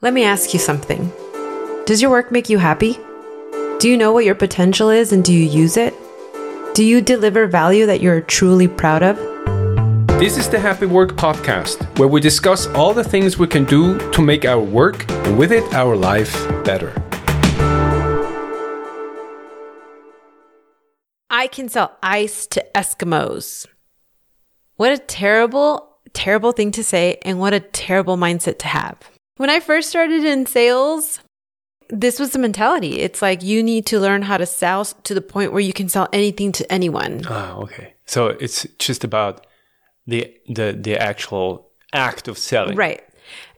Let me ask you something. Does your work make you happy? Do you know what your potential is and do you use it? Do you deliver value that you're truly proud of? This is the Happy Work Podcast, where we discuss all the things we can do to make our work and with it our life better. I can sell ice to Eskimos. What a terrible, terrible thing to say, and what a terrible mindset to have. When I first started in sales, this was the mentality. It's like you need to learn how to sell to the point where you can sell anything to anyone. Ah, okay. So it's just about the the the actual act of selling. Right.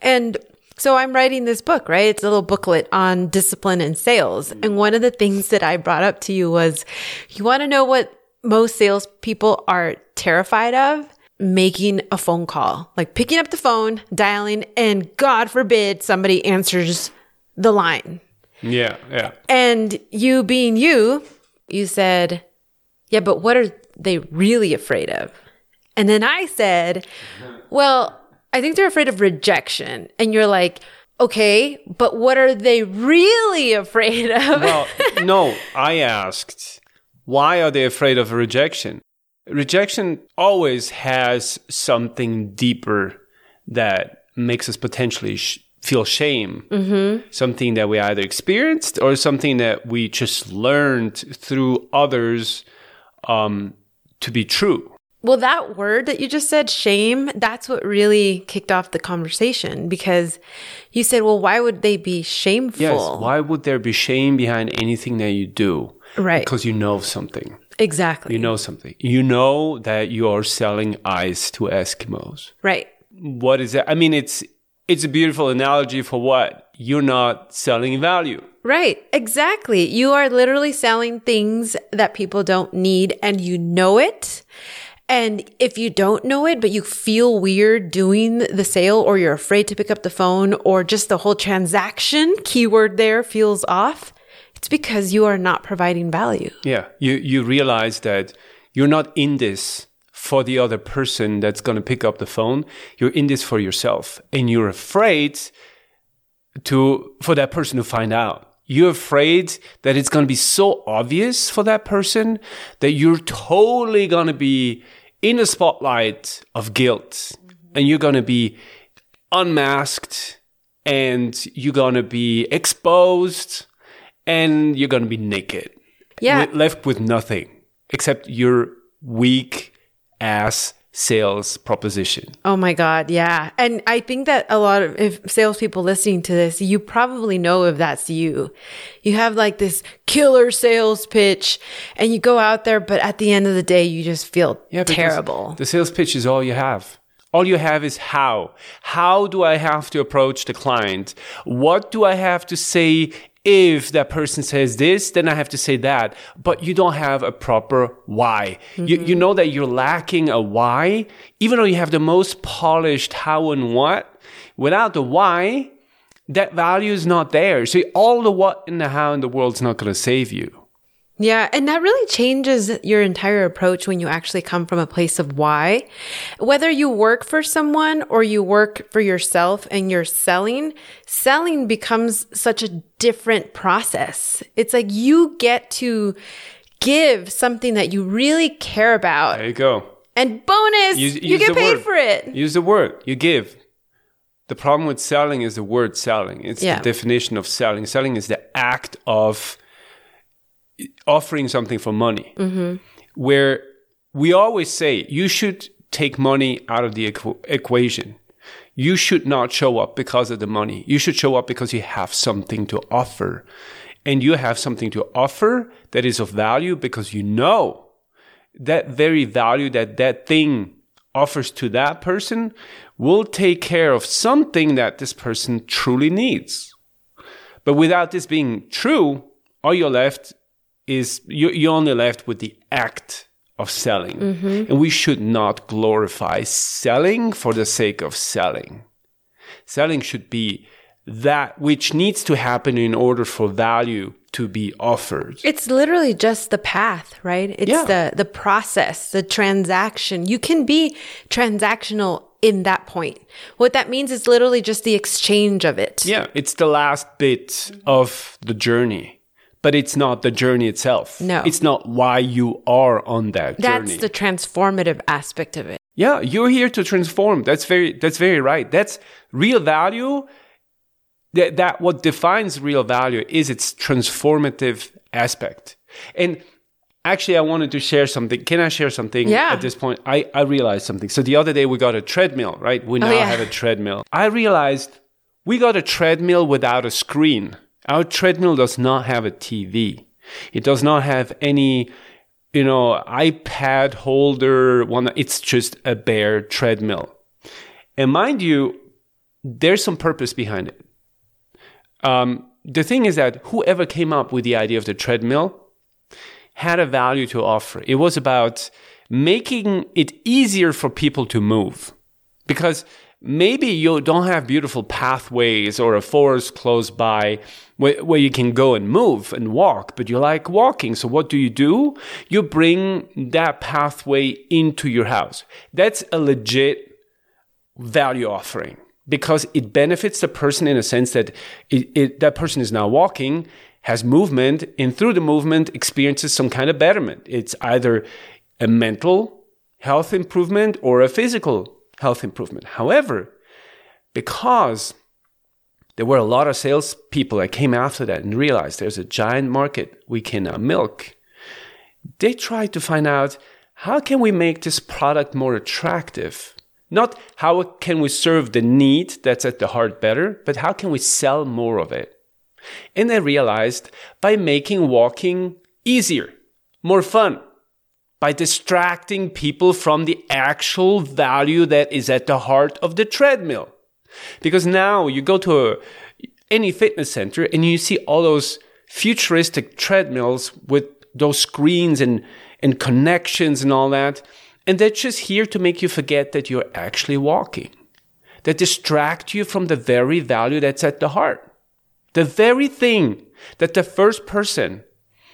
And so I'm writing this book, right? It's a little booklet on discipline and sales. And one of the things that I brought up to you was you want to know what most salespeople are terrified of? Making a phone call, like picking up the phone, dialing, and God forbid somebody answers the line. Yeah, yeah. And you being you, you said, Yeah, but what are they really afraid of? And then I said, Well, I think they're afraid of rejection. And you're like, Okay, but what are they really afraid of? Well, no, I asked, why are they afraid of rejection? Rejection always has something deeper that makes us potentially sh- feel shame. Mm-hmm. Something that we either experienced or something that we just learned through others um, to be true. Well, that word that you just said, shame, that's what really kicked off the conversation because you said, well, why would they be shameful? Yes. Why would there be shame behind anything that you do? Right. Because you know something. Exactly. You know something. You know that you are selling ice to Eskimos. Right. What is that? I mean, it's it's a beautiful analogy for what you're not selling value. Right. Exactly. You are literally selling things that people don't need and you know it. And if you don't know it, but you feel weird doing the sale or you're afraid to pick up the phone or just the whole transaction keyword there feels off, it's because you are not providing value. Yeah. You you realize that you're not in this for the other person that's going to pick up the phone. You're in this for yourself and you're afraid to for that person to find out. You're afraid that it's going to be so obvious for that person that you're totally going to be in the spotlight of guilt and you're going to be unmasked and you're going to be exposed and you're going to be naked. Yeah. Left with nothing except your weak ass sales proposition. Oh my God. Yeah. And I think that a lot of if salespeople listening to this, you probably know if that's you. You have like this killer sales pitch and you go out there, but at the end of the day, you just feel because terrible. The sales pitch is all you have. All you have is how. How do I have to approach the client? What do I have to say if that person says this, then I have to say that. But you don't have a proper why. You, you know that you're lacking a why, even though you have the most polished how and what. Without the why, that value is not there. So all the what and the how in the world is not going to save you. Yeah. And that really changes your entire approach when you actually come from a place of why. Whether you work for someone or you work for yourself and you're selling, selling becomes such a different process. It's like you get to give something that you really care about. There you go. And bonus, Use- you get paid word. for it. Use the word. You give. The problem with selling is the word selling. It's Yeah. the definition of selling. Selling is the act of offering something for money. Mm-hmm. Where we always say you should take money out of the equ- equation. You should not show up because of the money. You should show up because you have something to offer. And you have something to offer that is of value because you know that very value that that thing offers to that person will take care of something that this person truly needs. But without this being true, all you're left is you, you're only left with the act of selling. Mm-hmm. And we should not glorify selling for the sake of selling. Selling should be that which needs to happen in order for value to be offered. It's literally just the path, right? It's Yeah. the the process, the transaction. You can be transactional in that point. What that means is literally just the exchange of it. Yeah, it's the last bit of the journey, but it's not the journey itself. No. It's not why you are on that journey. That's journey. the transformative aspect of it. yeah, you're here to transform. That's very that's very right. That's real value. That that what defines real value is its transformative aspect. And actually I wanted to share something. Can I share something Yeah. at this point? I, I realized something. So the other day we got a treadmill, right? We oh, now Oh, yeah. have a treadmill. I realized we got a treadmill without a screen. Our treadmill does not have a TV. It does not have any, you know, iPad holder. One. It's just a bare treadmill. And mind you, there's some purpose behind it. Um, the thing is that whoever came up with the idea of the treadmill had a value to offer. It was about making it easier for people to move. Because maybe you don't have beautiful pathways or a forest close by where, where you can go and move and walk, but you like walking. So what do you do? You bring that pathway into your house. That's a legit value offering because it benefits the person in a sense that it, it, that person is now walking, has movement, and through the movement experiences some kind of betterment. It's either a mental health improvement or a physical health improvement. However, because there were a lot of salespeople that came after that and realized there's a giant market we can now milk, they tried to find out how can we make this product more attractive? Not how can we serve the need that's at the heart better, but how can we sell more of it? And they realized by making walking easier, more fun, by distracting people from the actual value that is at the heart of the treadmill. Because now you go to a, any fitness center and you see all those futuristic treadmills with those screens and, and connections and all that. And they're just here to make you forget that you're actually walking. They distract you from the very value that's at the heart. The very thing that the first person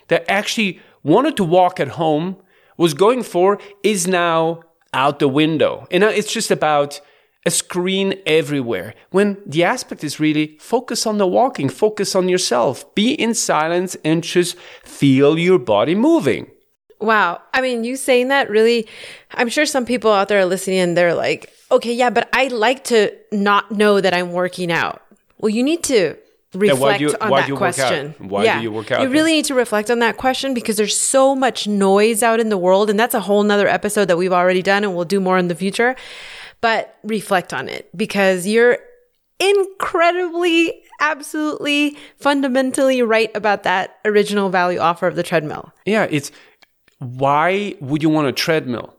that actually wanted to walk at home was going for is now out the window. And it's just about a screen everywhere. When the aspect is really focus on the walking, focus on yourself, be in silence and just feel your body moving. Wow. I mean, you saying that really, I'm sure some people out there are listening and they're like, okay, yeah, but I like to not know that I'm working out. Well, you need to reflect you- on that do you work out? question. Why do you work out You really need to reflect on that question because there's so much noise out in the world. And that's a whole nother episode that we've already done and we'll do more in the future. But reflect on it because you're incredibly, absolutely, fundamentally right about that original value offer of the treadmill. Yeah, it's why would you want a treadmill?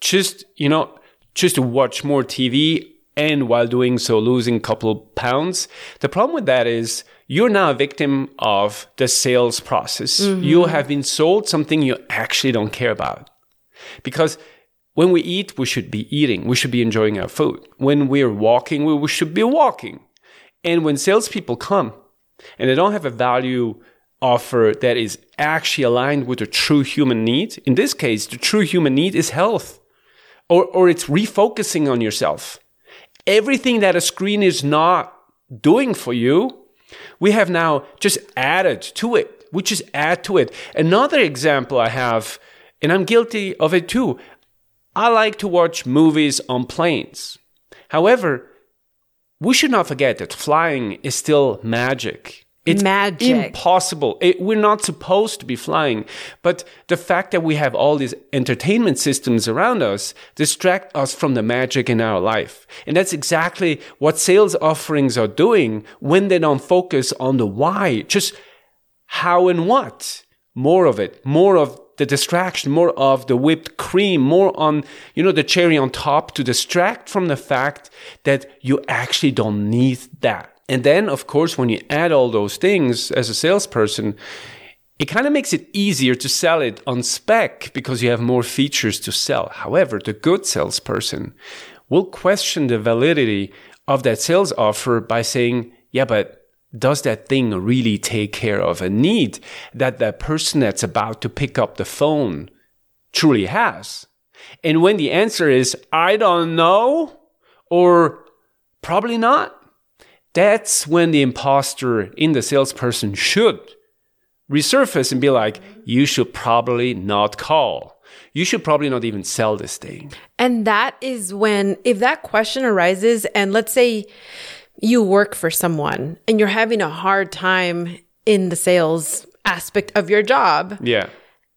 Just, you know, just to watch more TV and while doing so losing a couple pounds. The problem with that is you're now a victim of the sales process. Mm-hmm. You have been sold something you actually don't care about. Because when we eat, we should be eating. We should be enjoying our food. When we're walking, we should be walking. And when salespeople come and they don't have a value offer that is actually aligned with the true human need, in this case, the true human need is health, or, or it's refocusing on yourself. Everything that a screen is not doing for you, we have now just added to it. We just add to it. Another example I have, and I'm guilty of it too. I like to watch movies on planes. However, we should not forget that flying is still magic. It's Magic. impossible. It, we're not supposed to be flying. But the fact that we have all these entertainment systems around us distract us from the magic in our life. And that's exactly what sales offerings are doing when they don't focus on the why. Just how and what. More of it. More of the distraction, more of the whipped cream, more on, you know, the cherry on top to distract from the fact that you actually don't need that. And then, of course, when you add all those things as a salesperson, it kind of makes it easier to sell it on spec because you have more features to sell. However, the good salesperson will question the validity of that sales offer by saying, yeah, but does that thing really take care of a need that that person that's about to pick up the phone truly has? And when the answer is, I don't know, or probably not, that's when the imposter in the salesperson should resurface and be like, you should probably not call. You should probably not even sell this thing. And that is when, if that question arises, and let's say you work for someone and you're having a hard time in the sales aspect of your job, Yeah.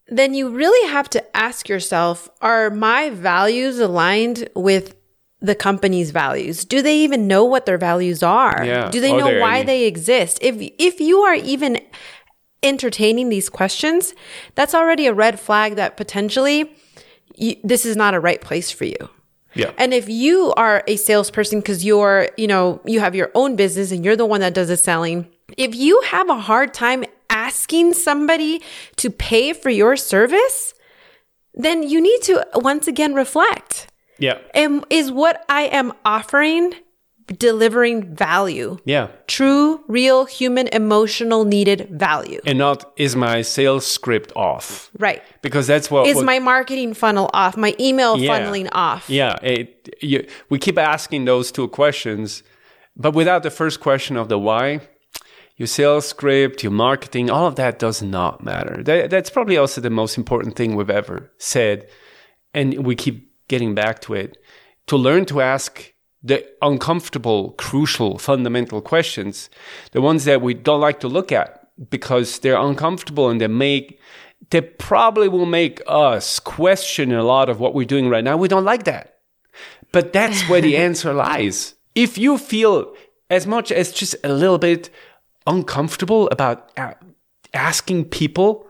then you really have to ask yourself are my values aligned with the company's values do they even know what their values are Yeah. do they Are know why any? they exist if if you are even entertaining these questions that's already a red flag that potentially you, this is not a right place for you Yeah. and if you are a salesperson because you're, you know, you have your own business and you're the one that does the selling, if you have a hard time asking somebody to pay for your service, then you need to once again reflect. yeah. And is what I am offering delivering value? Yeah. True, real, human, emotional, needed value. And not, is my sales script off? Right. Because that's what. Is what- my marketing funnel off? My email Yeah. funneling off? Yeah, it, you, we keep asking those two questions, but without the first question of the why, your sales script, your marketing, all of that does not matter. That, that's probably also the most important thing we've ever said, and we keep getting back to it. To learn to ask the uncomfortable, crucial, fundamental questions, the ones that we don't like to look at because they're uncomfortable and they make they probably will make us question a lot of what we're doing right now. We don't like that. But that's where the answer lies. If you feel as much as just a little bit uncomfortable about asking people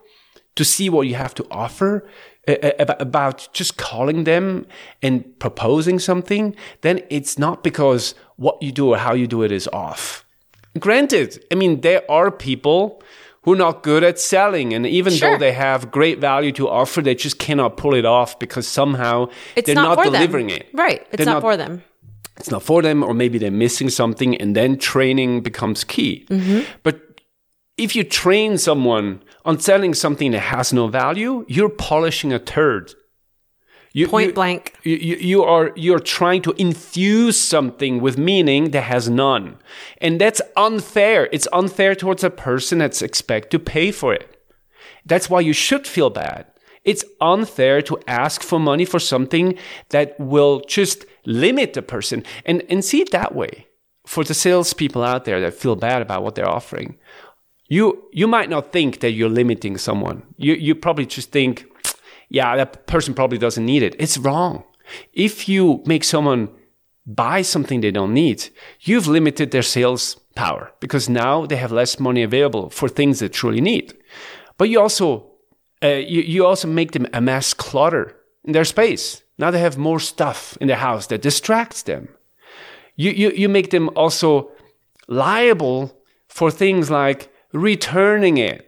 to see what you have to offer, about, about just calling them and proposing something, then it's not because what you do or how you do it is off. Granted, I mean, there are people who are not good at selling, and even Sure. though they have great value to offer, they just cannot pull it off because somehow It's they're not, not, delivering them. it. Right. It's They're not, for them. it's not for them, or maybe they're missing something, and then training becomes key. Mm-hmm. But if you train someone on selling something that has no value, you're polishing a turd. You, Point you- blank. You, you, are you're trying to infuse something with meaning that has none, and that's unfair. It's unfair towards a person that's expect to pay for it. That's why you should feel bad. It's unfair to ask for money for something that will just limit the person. And, and see it that way. For the salespeople out there that feel bad about what they're offering, you, you might not think that you're limiting someone. You, you probably just think, yeah, that person probably doesn't need it. It's wrong. If you make someone buy something they don't need, you've limited their sales power because now they have less money available for things they truly need. But you also uh, you, you also make them amass clutter in their space. Now they have more stuff in their house that distracts them. You, you, you make them also liable for things like returning it,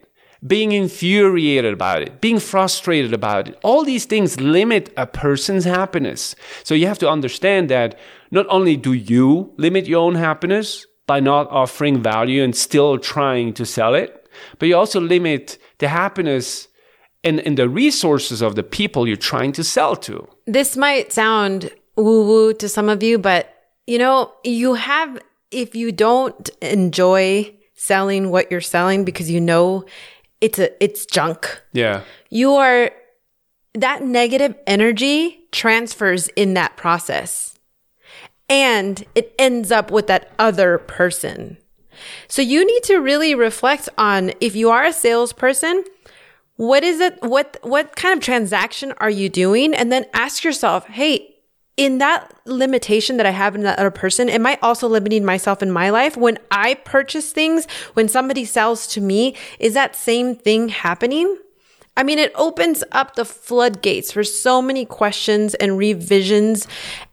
being infuriated about it, being frustrated about it. All these things limit a person's happiness. So you have to understand that not only do you limit your own happiness by not offering value and still trying to sell it, but you also limit the happiness and, and the resources of the people you're trying to sell to. This might sound woo woo to some of you, but you know, you have, if you don't enjoy selling what you're selling because you know it's a, it's junk, Yeah. you are, that negative energy transfers in that process and it ends up with that other person. So you need to really reflect on if you are a salesperson, what is it what what kind of transaction are you doing and then ask yourself, "Hey, in that limitation that I have in that other person, am I also limiting myself in my life when I purchase things, when somebody sells to me, is that same thing happening?" I mean, it opens up the floodgates for so many questions and revisions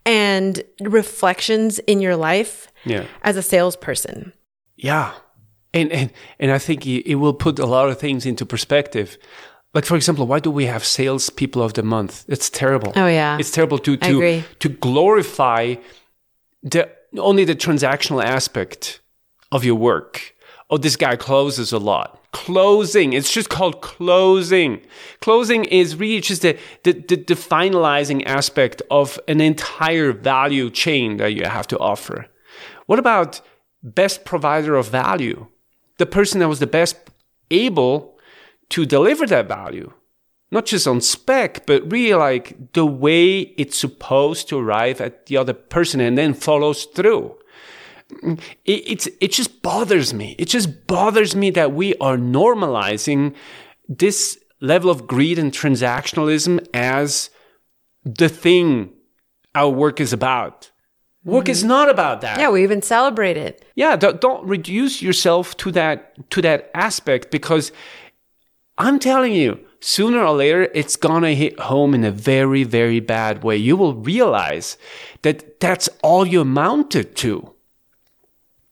and reflections in your life Yeah. as a salesperson. Yeah. And, and, and I think it, it will put a lot of things into perspective. Like, for example, why do we have sales people of the month? It's terrible. Oh, yeah. It's terrible to, to, to glorify the, only the transactional aspect of your work oh, this guy closes a lot. Closing. It's just called closing. Closing is really just the, the, the, the finalizing aspect of an entire value chain that you have to offer. What about best provider of value? The person that was the best able to deliver that value. Not just on spec, but really like the way it's supposed to arrive at the other person and then follows through it, it's it just bothers me. It just bothers me that we are normalizing this level of greed and transactionalism as the thing our work is about. Work mm-hmm. is not about that. Yeah, we even celebrate it. Yeah, don't, don't reduce yourself to that to that aspect because I'm telling you, sooner or later, it's gonna hit home in a very, very bad way. You will realize that that's all you amounted to.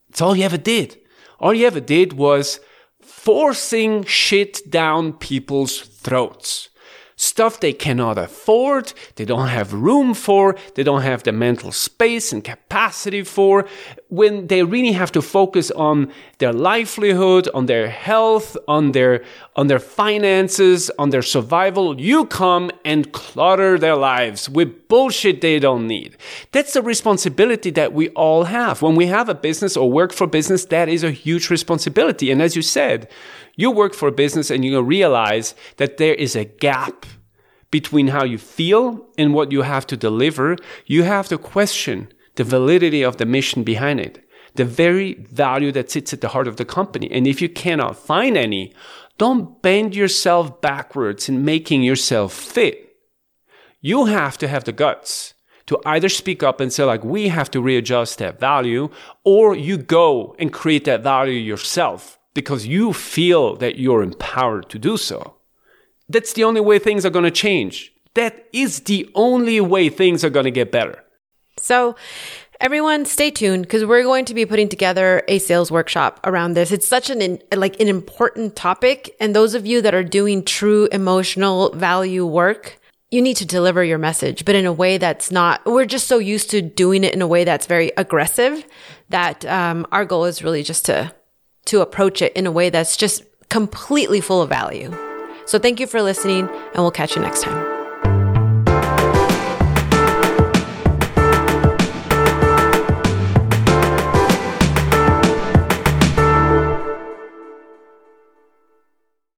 It's all you ever did. All you ever did was forcing shit down people's throats stuff they cannot afford, they don't have room for, they don't have the mental space and capacity for, when they really have to focus on their livelihood, on their health, on their, on their finances, on their survival, you come and clutter their lives with bullshit they don't need. That's the responsibility that we all have. When we have a business or work for business, that is a huge responsibility. And as you said, you work for a business and you realize that there is a gap between how you feel and what you have to deliver. You have to question the validity of the mission behind it, the very value that sits at the heart of the company. And if you cannot find any, don't bend yourself backwards in making yourself fit. You have to have the guts to either speak up and say like, we have to readjust that value, or you go and create that value yourself because you feel that you're empowered to do so. That's the only way things are going to change. That is the only way things are going to get better. So, everyone stay tuned because we're going to be putting together a sales workshop around this. It's such an like an important topic and those of you that are doing true emotional value work, you need to deliver your message, but in a way that's not, we're just so used to doing it in a way that's very aggressive that um, our goal is really just to to approach it in a way that's just completely full of value. So thank you for listening, and we'll catch you next time.